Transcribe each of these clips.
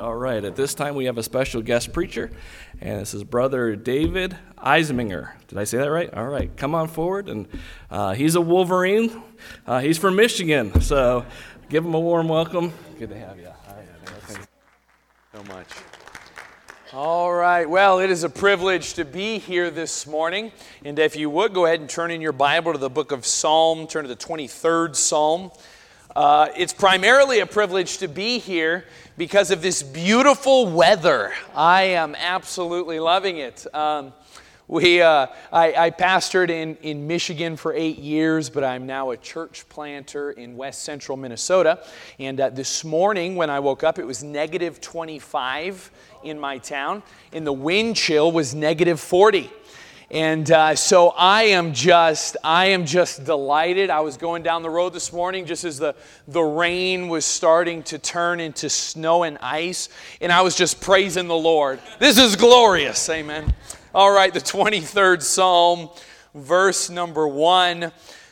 All right. At this time, we have a special guest preacher, and this is Brother David Eisminger. Did I say that right? All right. Come on forward. And uh, he's a Wolverine. Uh, he's from Michigan, so give him a warm welcome. Good to have you. All right. Thank you so much. All right. Well, it is a privilege to be here this morning. And if you would, go ahead and turn in your Bible to the book of Psalm, turn to the 23rd Psalm. Uh, it's primarily a privilege to be here because of this beautiful weather. I am absolutely loving it. Um, we, uh, I, I, pastored in, in Michigan for eight years, but I'm now a church planter in west central Minnesota. And uh, this morning, when I woke up, it was negative 25 in my town, and the wind chill was negative 40. And uh, so I am just, I am just delighted. I was going down the road this morning just as the, the rain was starting to turn into snow and ice, and I was just praising the Lord. This is glorious. Amen. All right, the 23rd Psalm, verse number one.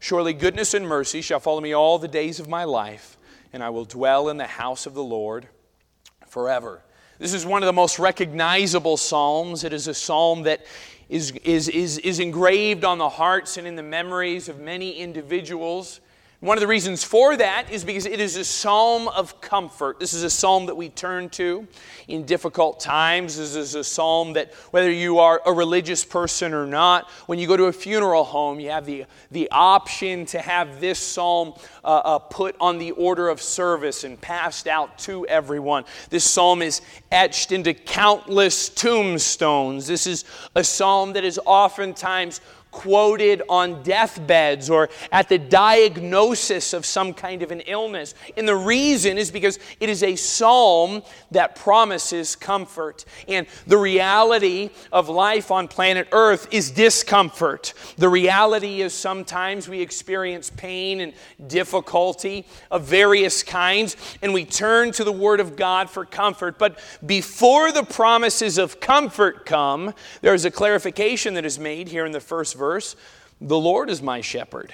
Surely goodness and mercy shall follow me all the days of my life, and I will dwell in the house of the Lord forever. This is one of the most recognizable psalms. It is a psalm that is, is, is, is engraved on the hearts and in the memories of many individuals one of the reasons for that is because it is a psalm of comfort. This is a psalm that we turn to in difficult times. This is a psalm that, whether you are a religious person or not, when you go to a funeral home, you have the, the option to have this psalm uh, uh, put on the order of service and passed out to everyone. This psalm is etched into countless tombstones. This is a psalm that is oftentimes quoted on deathbeds or at the diagnosis of some kind of an illness. And the reason is because it is a psalm that promises comfort. And the reality of life on planet Earth is discomfort. The reality is sometimes we experience pain and difficulty of various kinds, and we turn to the Word of God for comfort. But before the promises of comfort come, there is a clarification that is made here in the first verse the Lord is my shepherd.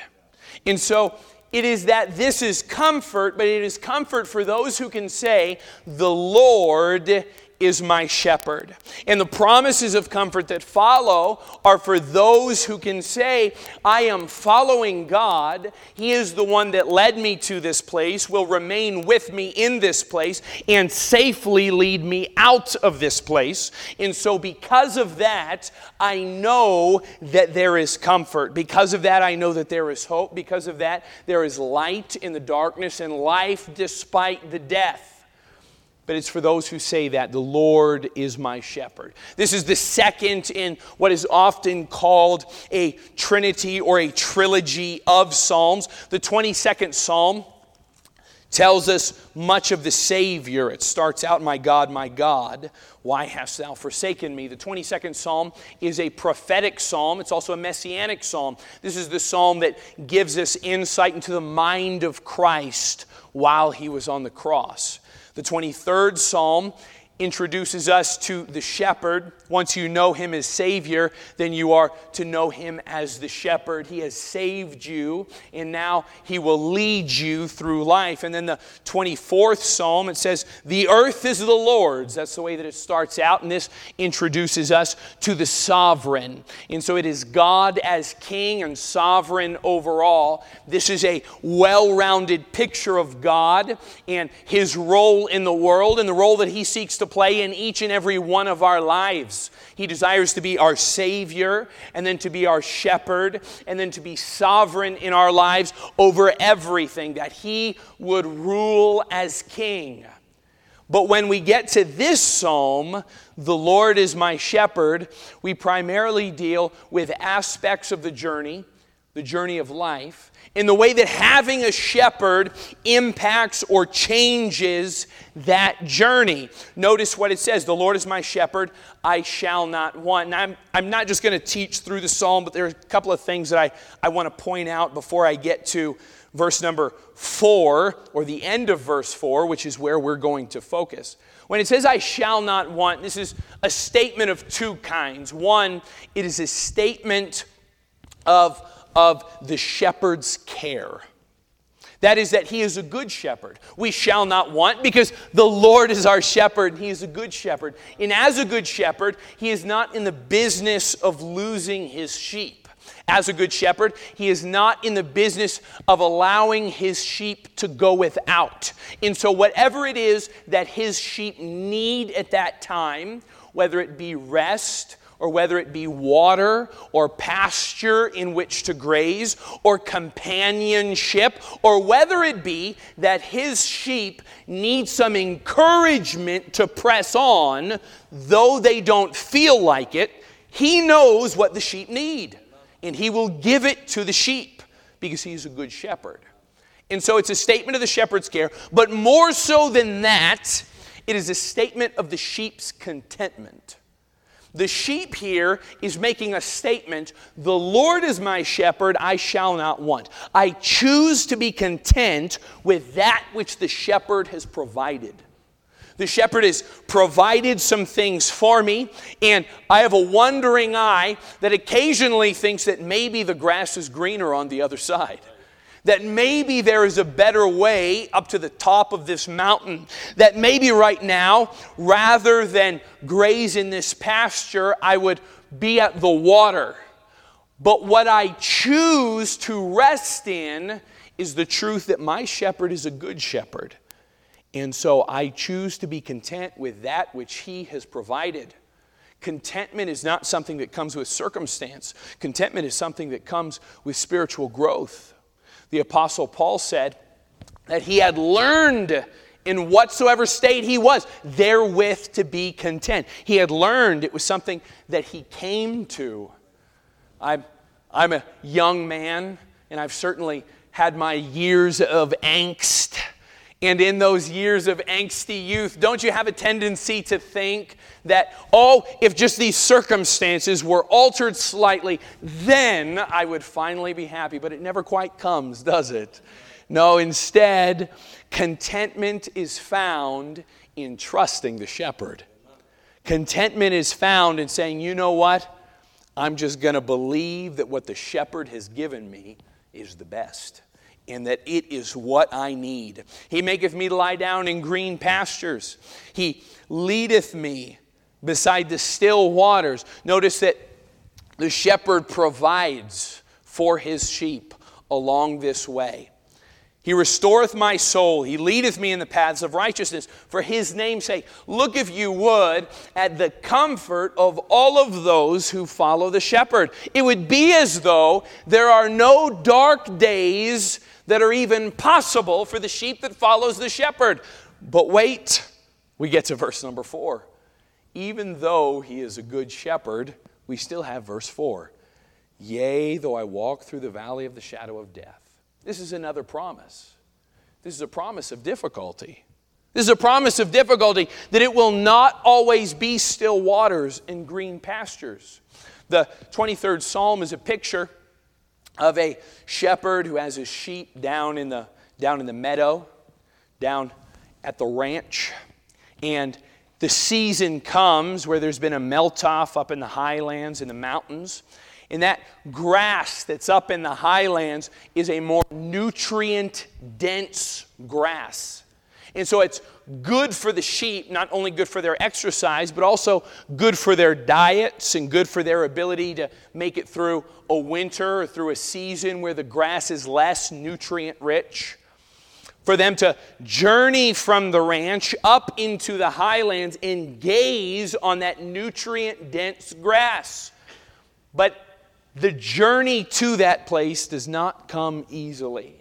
And so it is that this is comfort, but it is comfort for those who can say, The Lord is my shepherd. And the promises of comfort that follow are for those who can say, I am following God. He is the one that led me to this place, will remain with me in this place, and safely lead me out of this place. And so, because of that, I know that there is comfort. Because of that, I know that there is hope. Because of that, there is light in the darkness and life despite the death but it's for those who say that the Lord is my shepherd. This is the second in what is often called a trinity or a trilogy of Psalms. The 22nd Psalm tells us much of the Savior. It starts out, My God, my God, why hast thou forsaken me? The 22nd Psalm is a prophetic psalm. It's also a messianic psalm. This is the psalm that gives us insight into the mind of Christ while he was on the cross. The 23rd Psalm introduces us to the shepherd. Once you know him as Savior, then you are to know him as the shepherd. He has saved you, and now he will lead you through life. And then the 24th Psalm, it says, The earth is the Lord's. That's the way that it starts out, and this introduces us to the sovereign. And so it is God as king and sovereign over all. This is a well rounded picture of God and his role in the world and the role that he seeks to to play in each and every one of our lives. He desires to be our Savior, and then to be our shepherd, and then to be sovereign in our lives over everything, that He would rule as King. But when we get to this psalm, the Lord is my shepherd, we primarily deal with aspects of the journey the journey of life, in the way that having a shepherd impacts or changes that journey. Notice what it says The Lord is my shepherd, I shall not want. And I'm, I'm not just going to teach through the psalm, but there are a couple of things that I, I want to point out before I get to verse number four, or the end of verse four, which is where we're going to focus. When it says, I shall not want, this is a statement of two kinds. One, it is a statement of of the shepherd's care. That is, that he is a good shepherd. We shall not want because the Lord is our shepherd and he is a good shepherd. And as a good shepherd, he is not in the business of losing his sheep. As a good shepherd, he is not in the business of allowing his sheep to go without. And so, whatever it is that his sheep need at that time, whether it be rest, or whether it be water or pasture in which to graze or companionship, or whether it be that his sheep need some encouragement to press on, though they don't feel like it, he knows what the sheep need. And he will give it to the sheep because he's a good shepherd. And so it's a statement of the shepherd's care, but more so than that, it is a statement of the sheep's contentment. The sheep here is making a statement The Lord is my shepherd, I shall not want. I choose to be content with that which the shepherd has provided. The shepherd has provided some things for me, and I have a wondering eye that occasionally thinks that maybe the grass is greener on the other side that maybe there is a better way up to the top of this mountain. That maybe right now, rather than graze in this pasture, I would be at the water. But what I choose to rest in is the truth that my shepherd is a good shepherd. And so I choose to be content with that which he has provided. Contentment is not something that comes with circumstance. Contentment is something that comes with spiritual growth the Apostle Paul said that he had learned in whatsoever state he was, therewith to be content. He had learned, it was something that he came to. I'm, I'm a young man, and I've certainly had my years of angst and in those years of angsty youth, don't you have a tendency to think that, oh, if just these circumstances were altered slightly, then I would finally be happy? But it never quite comes, does it? No, instead, contentment is found in trusting the shepherd. Contentment is found in saying, you know what? I'm just going to believe that what the shepherd has given me is the best and that it is what I need. He maketh me to lie down in green pastures. He leadeth me beside the still waters. Notice that the shepherd provides for his sheep along this way. He restoreth my soul. He leadeth me in the paths of righteousness for his name's sake. Look, if you would, at the comfort of all of those who follow the shepherd. It would be as though there are no dark days that are even possible for the sheep that follows the shepherd. But wait, we get to verse number four. Even though he is a good shepherd, we still have verse four. Yea, though I walk through the valley of the shadow of death. This is another promise. This is a promise of difficulty. This is a promise of difficulty that it will not always be still waters and green pastures. The 23rd Psalm is a picture of a shepherd who has his sheep down in the, down in the meadow, down at the ranch. And the season comes where there's been a melt off up in the highlands in the mountains. And that grass that's up in the highlands is a more nutrient dense grass. And so it's good for the sheep, not only good for their exercise, but also good for their diets and good for their ability to make it through a winter or through a season where the grass is less nutrient rich. For them to journey from the ranch up into the highlands and gaze on that nutrient dense grass. But the journey to that place does not come easily.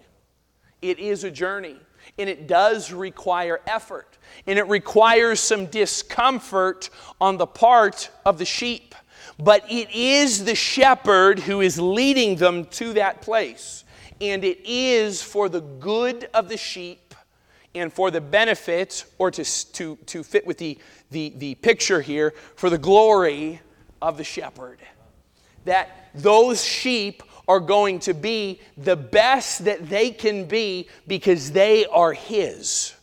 It is a journey and it does require effort, and it requires some discomfort on the part of the sheep. but it is the shepherd who is leading them to that place. And it is for the good of the sheep and for the benefit, or to, to, to fit with the, the, the picture here, for the glory of the shepherd. That those sheep are going to be the best that they can be because they are His.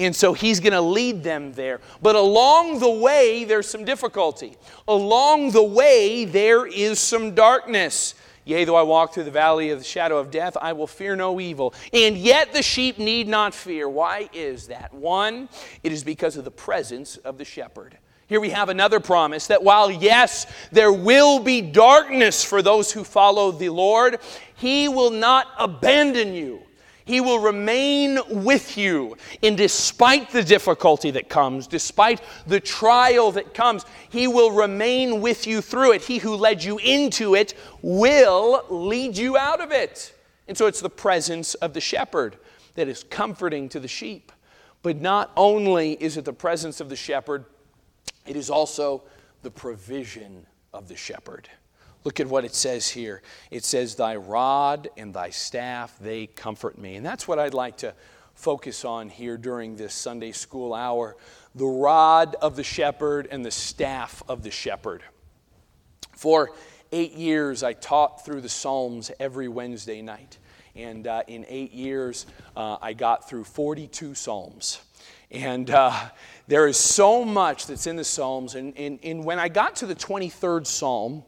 And so he's going to lead them there. But along the way, there's some difficulty. Along the way, there is some darkness. Yea, though I walk through the valley of the shadow of death, I will fear no evil. And yet the sheep need not fear. Why is that? One, it is because of the presence of the shepherd. Here we have another promise that while, yes, there will be darkness for those who follow the Lord, He will not abandon you. He will remain with you. And despite the difficulty that comes, despite the trial that comes, He will remain with you through it. He who led you into it will lead you out of it. And so it's the presence of the shepherd that is comforting to the sheep. But not only is it the presence of the shepherd, it is also the provision of the shepherd. Look at what it says here. It says, Thy rod and thy staff, they comfort me. And that's what I'd like to focus on here during this Sunday school hour the rod of the shepherd and the staff of the shepherd. For eight years, I taught through the Psalms every Wednesday night. And uh, in eight years, uh, I got through 42 Psalms. And uh, there is so much that's in the Psalms. And, and, and when I got to the 23rd Psalm,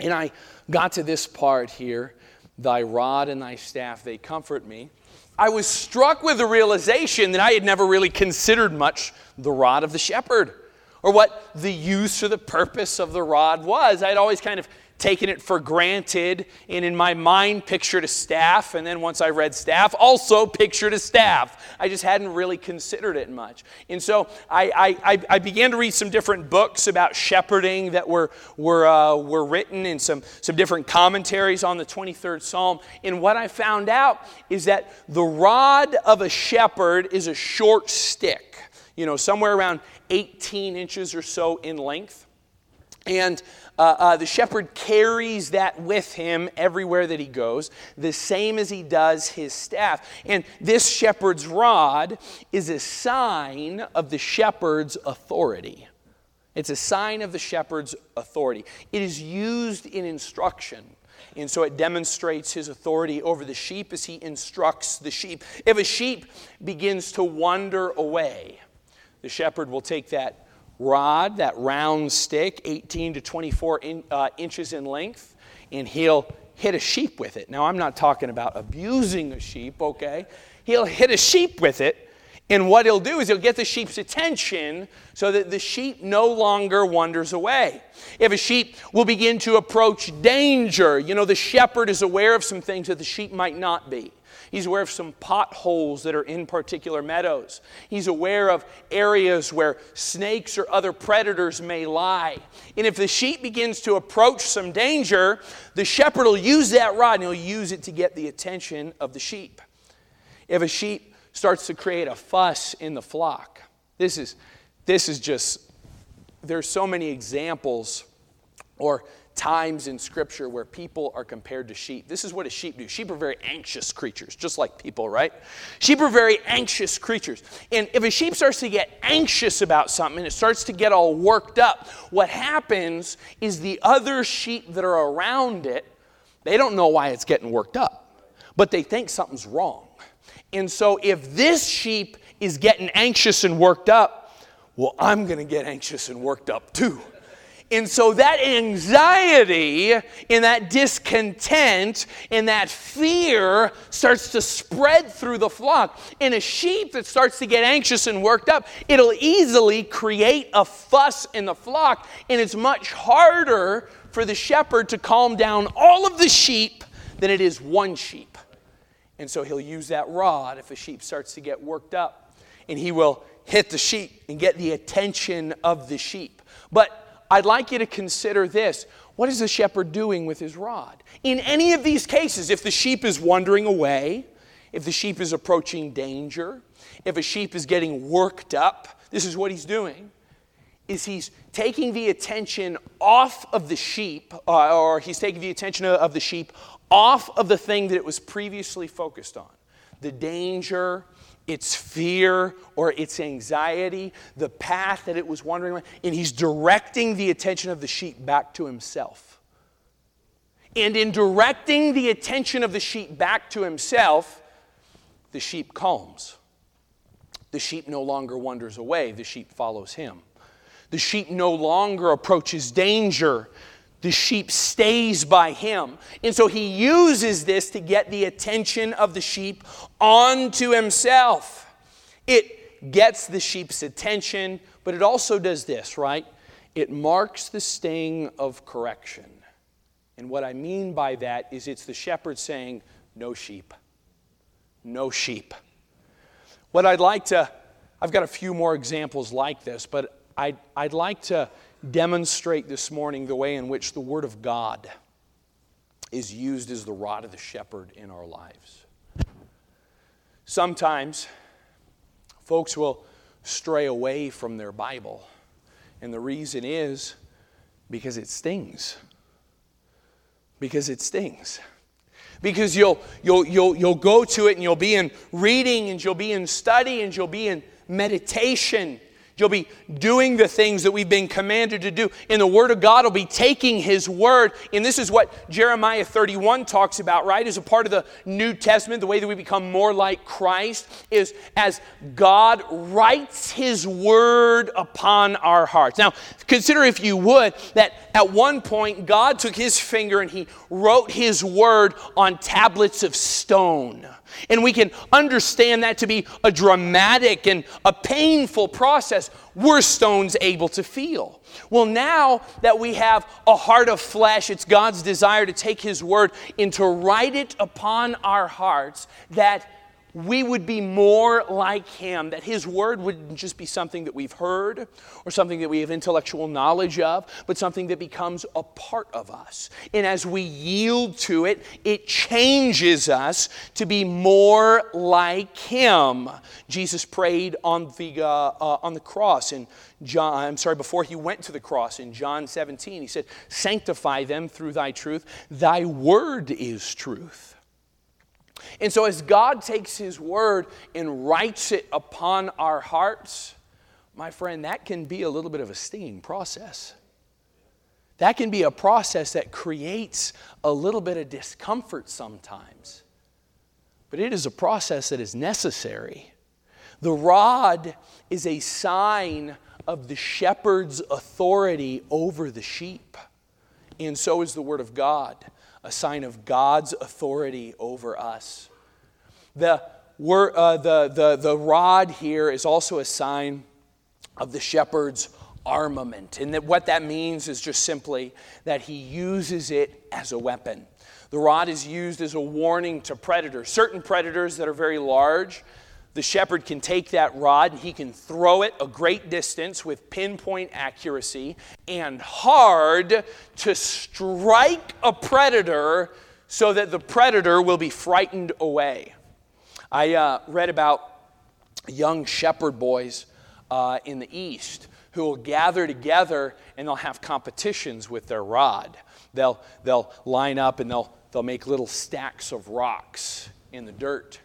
and I got to this part here Thy rod and thy staff, they comfort me. I was struck with the realization that I had never really considered much the rod of the shepherd or what the use or the purpose of the rod was. I'd always kind of taken it for granted and in my mind pictured a staff and then once i read staff also pictured a staff. I just hadn't really considered it much. And so i, I, I began to read some different books about shepherding that were, were, uh, were written and some, some different commentaries on the 23rd psalm. And what i found out is that the rod of a shepherd is a short stick you know somewhere around 18 inches or so in length and uh, uh, the shepherd carries that with him everywhere that he goes, the same as he does his staff. And this shepherd's rod is a sign of the shepherd's authority. It's a sign of the shepherd's authority. It is used in instruction. And so it demonstrates his authority over the sheep as he instructs the sheep. If a sheep begins to wander away, the shepherd will take that rod, that round stick, 18 to 24 in, uh, inches in length, and he'll hit a sheep with it. Now, I'm not talking about abusing a sheep, okay? He'll hit a sheep with it, and what he'll do is he'll get the sheep's attention so that the sheep no longer wanders away. If a sheep will begin to approach danger, you know, the shepherd is aware of some things that the sheep might not be. He's aware of some potholes that are in particular meadows. He's aware of areas where snakes or other predators may lie. And if the sheep begins to approach some danger, the shepherd will use that rod and he'll use it to get the attention of the sheep. If a sheep starts to create a fuss in the flock, this is, this is just, there's so many examples or times in Scripture where people are compared to sheep. This is what a sheep do. Sheep are very anxious creatures, just like people, right? Sheep are very anxious creatures. And if a sheep starts to get anxious about something and it starts to get all worked up, what happens is the other sheep that are around it, they don't know why it's getting worked up, but they think something's wrong. And so if this sheep is getting anxious and worked up, well, I'm going to get anxious and worked up too. And so that anxiety and that discontent and that fear starts to spread through the flock. And a sheep that starts to get anxious and worked up, it'll easily create a fuss in the flock. And it's much harder for the shepherd to calm down all of the sheep than it is one sheep. And so he'll use that rod if a sheep starts to get worked up. And he will hit the sheep and get the attention of the sheep. But I'd like you to consider this. What is the shepherd doing with his rod? In any of these cases, if the sheep is wandering away, if the sheep is approaching danger, if a sheep is getting worked up, this is what he's doing. is he's taking the attention off of the sheep, uh, or he's taking the attention of the sheep off of the thing that it was previously focused on the danger, its fear, or its anxiety, the path that it was wandering on, and he's directing the attention of the sheep back to himself. And in directing the attention of the sheep back to himself, the sheep calms. The sheep no longer wanders away, the sheep follows him. The sheep no longer approaches danger. The sheep stays by him. And so he uses this to get the attention of the sheep onto himself. It gets the sheep's attention, but it also does this, right? It marks the sting of correction. And what I mean by that is it's the shepherd saying, No sheep. No sheep. What I'd like to, I've got a few more examples like this, but I'd, I'd like to demonstrate this morning the way in which the Word of God is used as the rod of the shepherd in our lives. Sometimes folks will stray away from their Bible, and the reason is because it stings. Because it stings because you'll, you'll, you'll, you'll go to it and you'll be in reading and you'll be in study and you'll be in meditation You'll be doing the things that we've been commanded to do. And the Word of God will be taking His Word. And this is what Jeremiah 31 talks about, right? As a part of the New Testament, the way that we become more like Christ is as God writes His Word upon our hearts. Now, consider, if you would, that at one point God took His finger and He wrote His Word on tablets of stone. And we can understand that to be a dramatic and a painful process. Were stones able to feel? Well, now that we have a heart of flesh, it's God's desire to take His word and to write it upon our hearts that we would be more like him, that his word wouldn't just be something that we've heard or something that we have intellectual knowledge of, but something that becomes a part of us. And as we yield to it, it changes us to be more like him. Jesus prayed on the, uh, uh, on the cross in John, I'm sorry, before he went to the cross in John 17, he said, Sanctify them through thy truth. Thy word is truth. And so, as God takes His word and writes it upon our hearts, my friend, that can be a little bit of a stinging process. That can be a process that creates a little bit of discomfort sometimes. But it is a process that is necessary. The rod is a sign of the shepherd's authority over the sheep, and so is the Word of God a sign of God's authority over us. The, uh, the, the, the rod here is also a sign of the shepherd's armament. And that what that means is just simply that he uses it as a weapon. The rod is used as a warning to predators. Certain predators that are very large the shepherd can take that rod and he can throw it a great distance with pinpoint accuracy and hard to strike a predator so that the predator will be frightened away. I uh, read about young shepherd boys uh, in the East who will gather together and they'll have competitions with their rod. They'll, they'll line up and they'll, they'll make little stacks of rocks in the dirt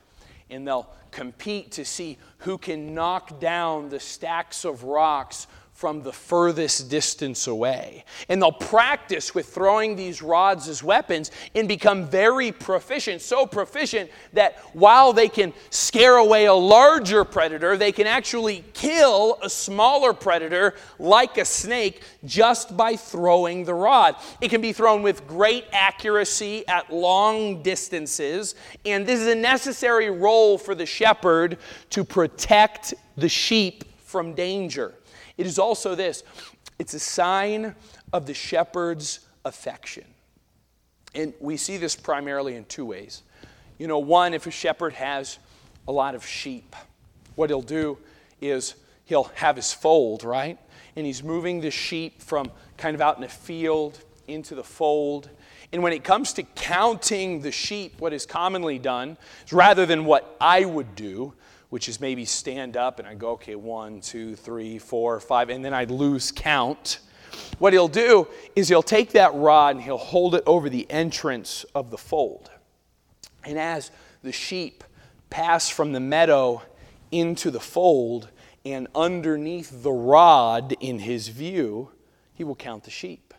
and they'll compete to see who can knock down the stacks of rocks from the furthest distance away. And they'll practice with throwing these rods as weapons and become very proficient, so proficient that while they can scare away a larger predator, they can actually kill a smaller predator like a snake just by throwing the rod. It can be thrown with great accuracy at long distances, and this is a necessary role for the shepherd to protect the sheep from danger. It is also this it's a sign of the shepherd's affection. And we see this primarily in two ways. You know, one, if a shepherd has a lot of sheep, what he'll do is he'll have his fold, right? And he's moving the sheep from kind of out in the field into the fold. And when it comes to counting the sheep, what is commonly done is rather than what I would do, which is maybe stand up and I go, okay, one, two, three, four, five, and then I lose count. What he'll do is he'll take that rod and he'll hold it over the entrance of the fold. And as the sheep pass from the meadow into the fold and underneath the rod in his view, he will count the sheep.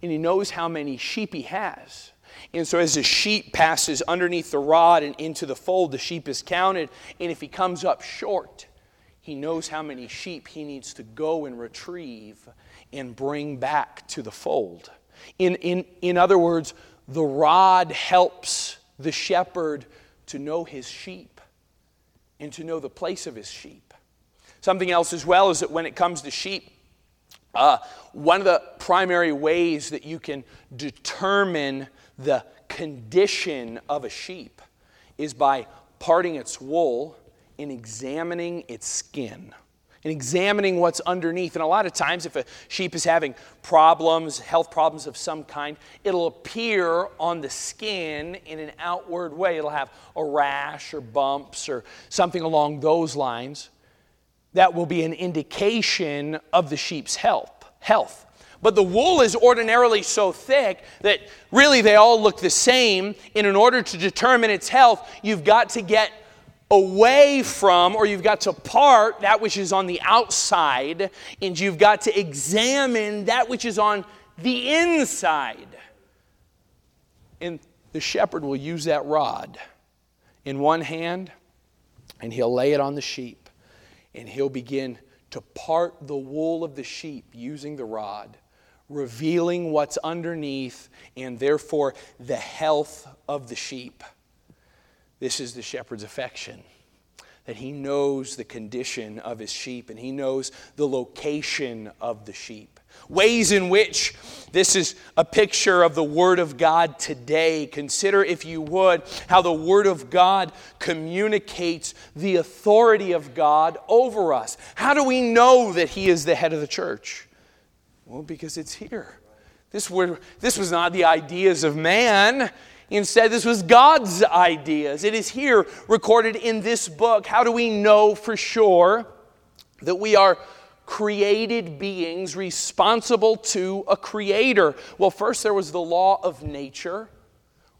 And he knows how many sheep he has. And so, as the sheep passes underneath the rod and into the fold, the sheep is counted. And if he comes up short, he knows how many sheep he needs to go and retrieve and bring back to the fold. In, in, in other words, the rod helps the shepherd to know his sheep and to know the place of his sheep. Something else as well is that when it comes to sheep, uh, one of the primary ways that you can determine the condition of a sheep is by parting its wool and examining its skin and examining what's underneath. And a lot of times, if a sheep is having problems, health problems of some kind, it'll appear on the skin in an outward way. It'll have a rash or bumps or something along those lines. That will be an indication of the sheep's health. Health. But the wool is ordinarily so thick that really they all look the same. And in order to determine its health, you've got to get away from, or you've got to part that which is on the outside, and you've got to examine that which is on the inside. And the shepherd will use that rod in one hand, and he'll lay it on the sheep, and he'll begin to part the wool of the sheep using the rod, revealing what's underneath, and therefore the health of the sheep. This is the shepherd's affection. That he knows the condition of his sheep and he knows the location of the sheep. Ways in which this is a picture of the Word of God today. Consider, if you would, how the Word of God communicates the authority of God over us. How do we know that He is the head of the church? Well, because it's here. This, were, this was not the ideas of man. Instead, this was God's ideas. It is here recorded in this book. How do we know for sure that we are created beings responsible to a creator? Well, first, there was the law of nature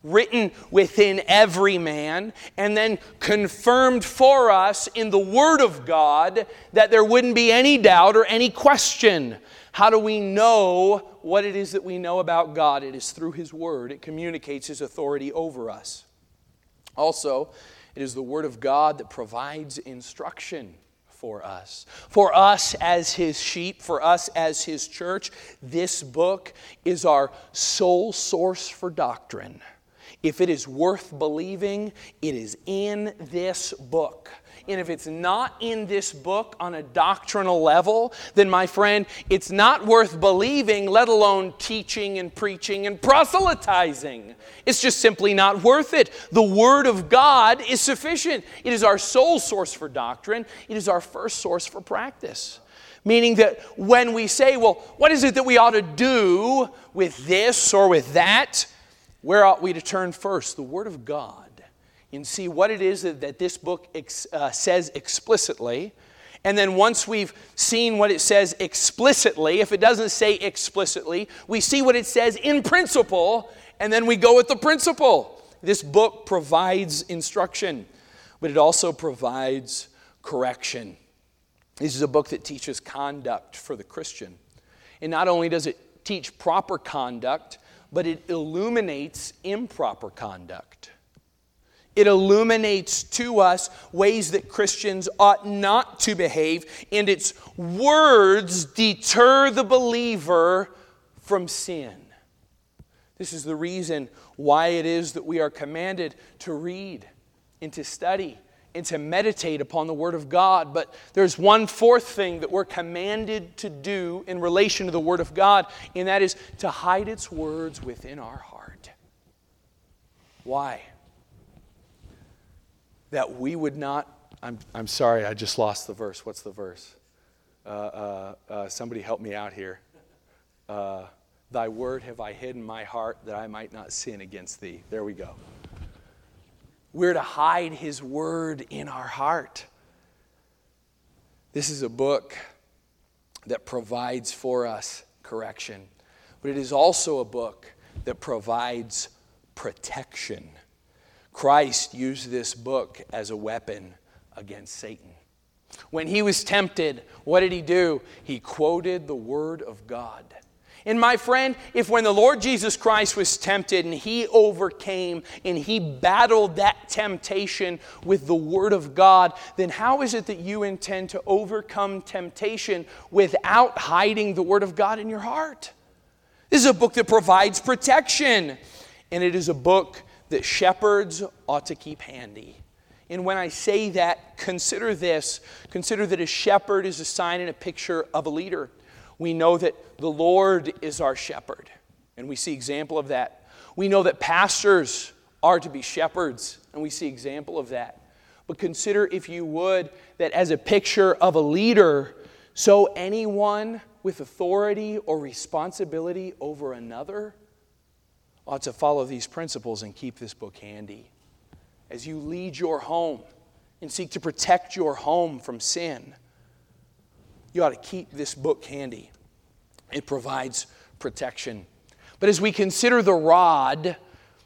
written within every man, and then confirmed for us in the Word of God that there wouldn't be any doubt or any question. How do we know what it is that we know about God? It is through His Word, it communicates His authority over us. Also, it is the Word of God that provides instruction for us. For us as His sheep, for us as His church, this book is our sole source for doctrine. If it is worth believing, it is in this book. And if it's not in this book on a doctrinal level, then my friend, it's not worth believing, let alone teaching and preaching and proselytizing. It's just simply not worth it. The Word of God is sufficient. It is our sole source for doctrine, it is our first source for practice. Meaning that when we say, well, what is it that we ought to do with this or with that? Where ought we to turn first? The Word of God and see what it is that, that this book ex, uh, says explicitly. And then once we've seen what it says explicitly, if it doesn't say explicitly, we see what it says in principle, and then we go with the principle. This book provides instruction, but it also provides correction. This is a book that teaches conduct for the Christian. And not only does it teach proper conduct, but it illuminates improper conduct. It illuminates to us ways that Christians ought not to behave, and its words deter the believer from sin. This is the reason why it is that we are commanded to read and to study and to meditate upon the Word of God. But there's one fourth thing that we're commanded to do in relation to the Word of God, and that is to hide its words within our heart. Why? that we would not. I'm, I'm sorry, I just lost the verse. What's the verse? Uh, uh, uh, somebody help me out here. Uh, Thy word have I hid in my heart that I might not sin against thee. There we go. We're to hide His Word in our heart. This is a book that provides for us correction, but it is also a book that provides protection. Christ used this book as a weapon against Satan. When he was tempted, what did he do? He quoted the Word of God. And my friend, if when the Lord Jesus Christ was tempted and he overcame and he battled that temptation with the Word of God, then how is it that you intend to overcome temptation without hiding the Word of God in your heart? This is a book that provides protection, and it is a book that shepherds ought to keep handy. And when I say that, consider this consider that a shepherd is a sign and a picture of a leader we know that the Lord is our shepherd, and we see example of that. We know that pastors are to be shepherds, and we see example of that. But consider, if you would, that as a picture of a leader, so anyone with authority or responsibility over another ought to follow these principles and keep this book handy. As you lead your home and seek to protect your home from sin, you ought to keep this book handy. It provides protection. But as we consider the rod,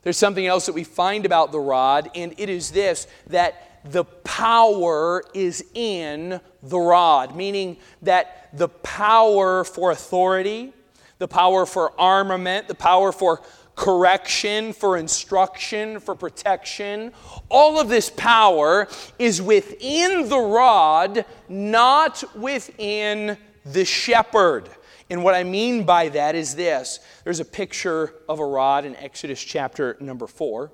there's something else that we find about the rod, and it is this that the power is in the rod, meaning that the power for authority, the power for armament, the power for correction, for instruction, for protection. All of this power is within the rod, not within the shepherd. And what I mean by that is this there's a picture of a rod in Exodus chapter number 4.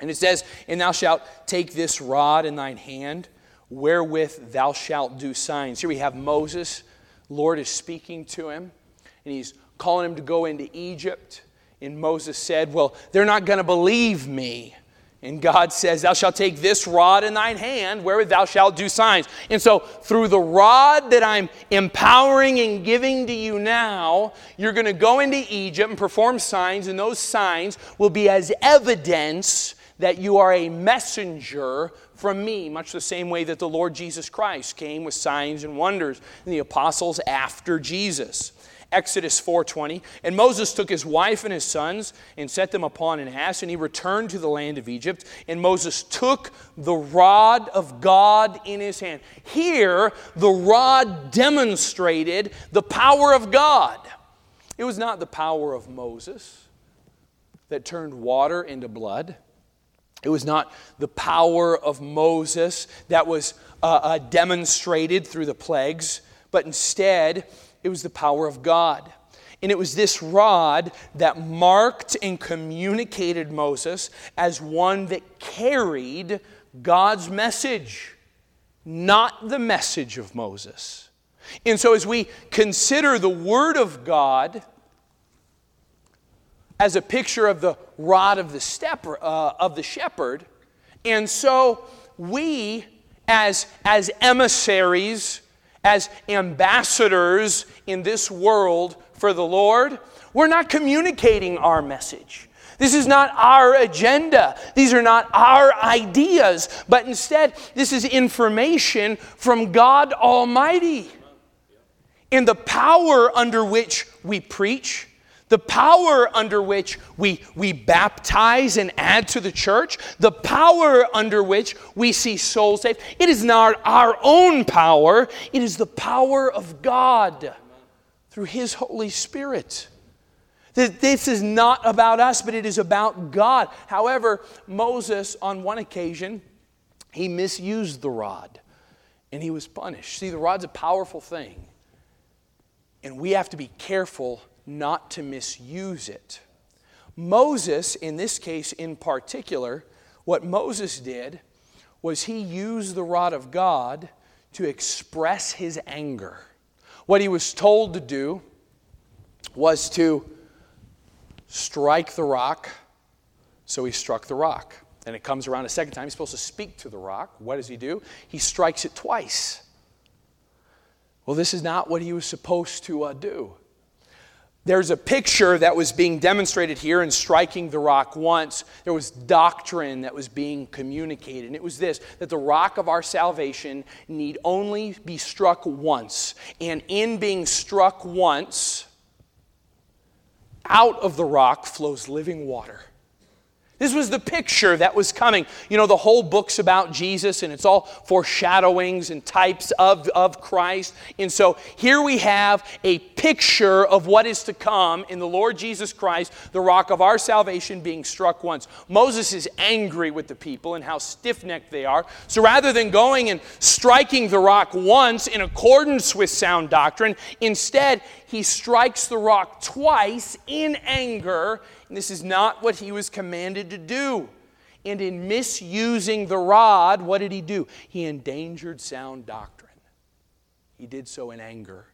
And it says, And thou shalt take this rod in thine hand, wherewith thou shalt do signs. Here we have Moses. Lord is speaking to him, and he's calling him to go into Egypt. And Moses said, Well, they're not going to believe me. And God says, Thou shalt take this rod in thine hand, wherewith thou shalt do signs. And so, through the rod that I'm empowering and giving to you now, you're going to go into Egypt and perform signs, and those signs will be as evidence that you are a messenger from me, much the same way that the Lord Jesus Christ came with signs and wonders, and the apostles after Jesus. Exodus 4:20. And Moses took his wife and his sons and set them upon an ass, and he returned to the land of Egypt. And Moses took the rod of God in his hand. Here, the rod demonstrated the power of God. It was not the power of Moses that turned water into blood. It was not the power of Moses that was uh, uh, demonstrated through the plagues, but instead, it was the power of God. And it was this rod that marked and communicated Moses as one that carried God's message, not the message of Moses. And so, as we consider the Word of God as a picture of the rod of the, step, uh, of the shepherd, and so we, as, as emissaries, as ambassadors in this world for the Lord, we're not communicating our message. This is not our agenda. These are not our ideas, but instead, this is information from God Almighty. In the power under which we preach, the power under which we, we baptize and add to the church, the power under which we see souls saved. It is not our own power, it is the power of God through His Holy Spirit. This is not about us, but it is about God. However, Moses, on one occasion, he misused the rod and he was punished. See, the rod's a powerful thing, and we have to be careful not to misuse it. Moses, in this case in particular, what Moses did was he used the rod of God to express his anger. What he was told to do was to strike the rock, so he struck the rock. And it comes around a second time. He's supposed to speak to the rock. What does he do? He strikes it twice. Well, this is not what he was supposed to uh, do. There's a picture that was being demonstrated here in striking the rock once. There was doctrine that was being communicated. And it was this that the rock of our salvation need only be struck once. And in being struck once, out of the rock flows living water. This was the picture that was coming. You know, the whole book's about Jesus, and it's all foreshadowings and types of, of Christ. And so here we have a picture of what is to come in the Lord Jesus Christ, the rock of our salvation, being struck once. Moses is angry with the people and how stiff necked they are. So rather than going and striking the rock once in accordance with sound doctrine, instead, he strikes the rock twice in anger this is not what he was commanded to do. And in misusing the rod, what did he do? He endangered sound doctrine. He did so in anger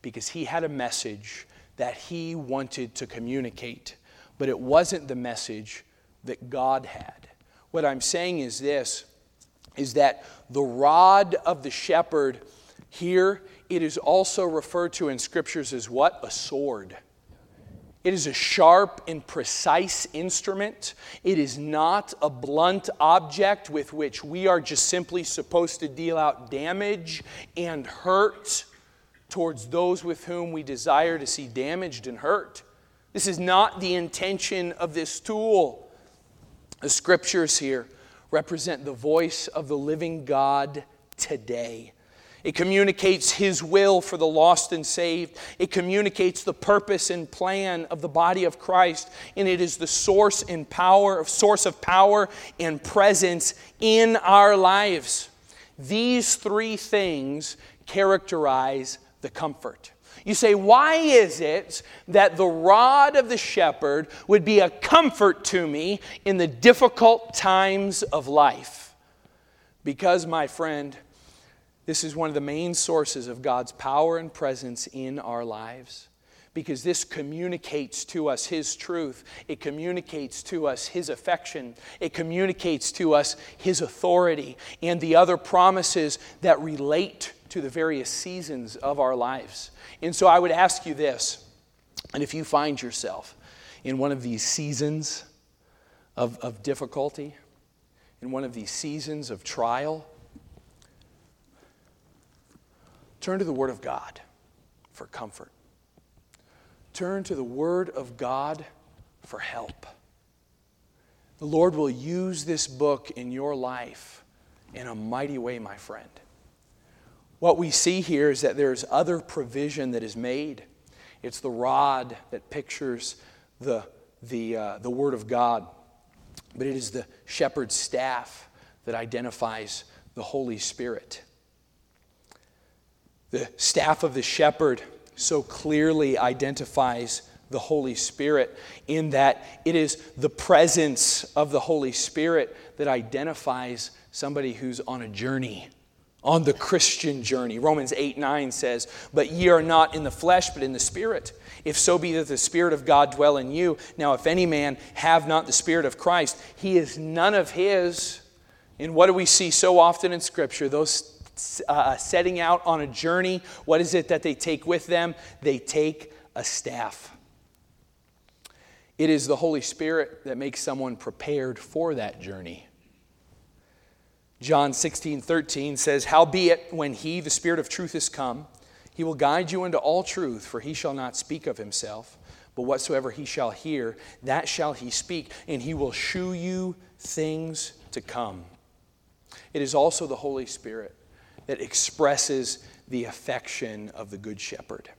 because he had a message that he wanted to communicate, but it wasn't the message that God had. What I'm saying is this is that the rod of the shepherd here it is also referred to in scriptures as what? A sword. It is a sharp and precise instrument. It is not a blunt object with which we are just simply supposed to deal out damage and hurt towards those with whom we desire to see damaged and hurt. This is not the intention of this tool. The scriptures here represent the voice of the living God today. It communicates His will for the lost and saved. It communicates the purpose and plan of the body of Christ. And it is the source and power, source of power and presence in our lives. These three things characterize the comfort. You say, why is it that the rod of the shepherd would be a comfort to me in the difficult times of life? Because, my friend, this is one of the main sources of God's power and presence in our lives because this communicates to us His truth. It communicates to us His affection. It communicates to us His authority and the other promises that relate to the various seasons of our lives. And so I would ask you this, and if you find yourself in one of these seasons of, of difficulty, in one of these seasons of trial, Turn to the Word of God for comfort. Turn to the Word of God for help. The Lord will use this book in your life in a mighty way, my friend. What we see here is that there's other provision that is made. It's the rod that pictures the, the, uh, the Word of God, but it is the shepherd's staff that identifies the Holy Spirit. The staff of the shepherd so clearly identifies the Holy Spirit in that it is the presence of the Holy Spirit that identifies somebody who's on a journey, on the Christian journey. Romans 8 9 says, But ye are not in the flesh, but in the Spirit. If so be that the Spirit of God dwell in you. Now, if any man have not the Spirit of Christ, he is none of his. And what do we see so often in Scripture? Those uh, setting out on a journey, what is it that they take with them? They take a staff. It is the Holy Spirit that makes someone prepared for that journey. John 16, 13 says, Howbeit, when he, the Spirit of truth, is come, he will guide you into all truth, for he shall not speak of himself, but whatsoever he shall hear, that shall he speak, and he will shew you things to come. It is also the Holy Spirit that expresses the affection of the Good Shepherd.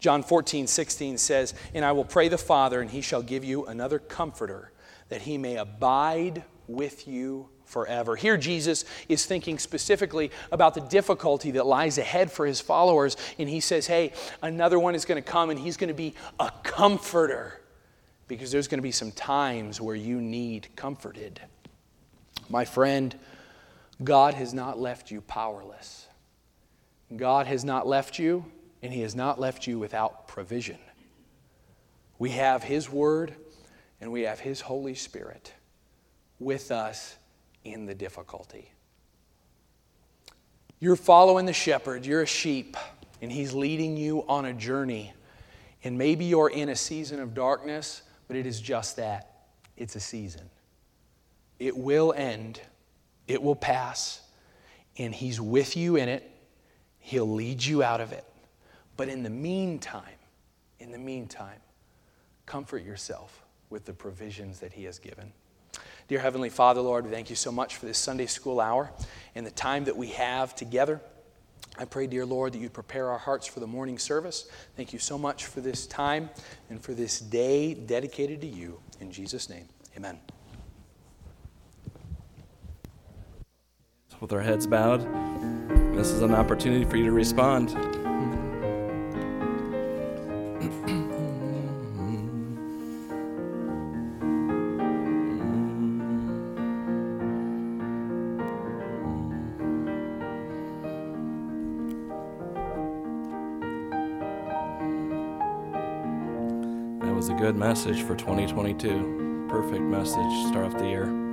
John 14, 16 says, And I will pray the Father, and he shall give you another comforter, that he may abide with you forever. Here, Jesus is thinking specifically about the difficulty that lies ahead for his followers, and he says, Hey, another one is going to come, and he's going to be a comforter, because there's going to be some times where you need comforted. My friend, God has not left you powerless. God has not left you, and He has not left you without provision. We have His Word and we have His Holy Spirit with us in the difficulty. You're following the shepherd, you're a sheep, and He's leading you on a journey. And maybe you're in a season of darkness, but it is just that it's a season. It will end, it will pass, and He's with you in it. He'll lead you out of it. But in the meantime, in the meantime, comfort yourself with the provisions that He has given. Dear Heavenly Father, Lord, thank you so much for this Sunday school hour and the time that we have together. I pray, dear Lord, that you prepare our hearts for the morning service. Thank you so much for this time and for this day dedicated to you. In Jesus' name, amen. With our heads bowed, this is an opportunity for you to respond. That was a good message for 2022. Perfect message to start off the year.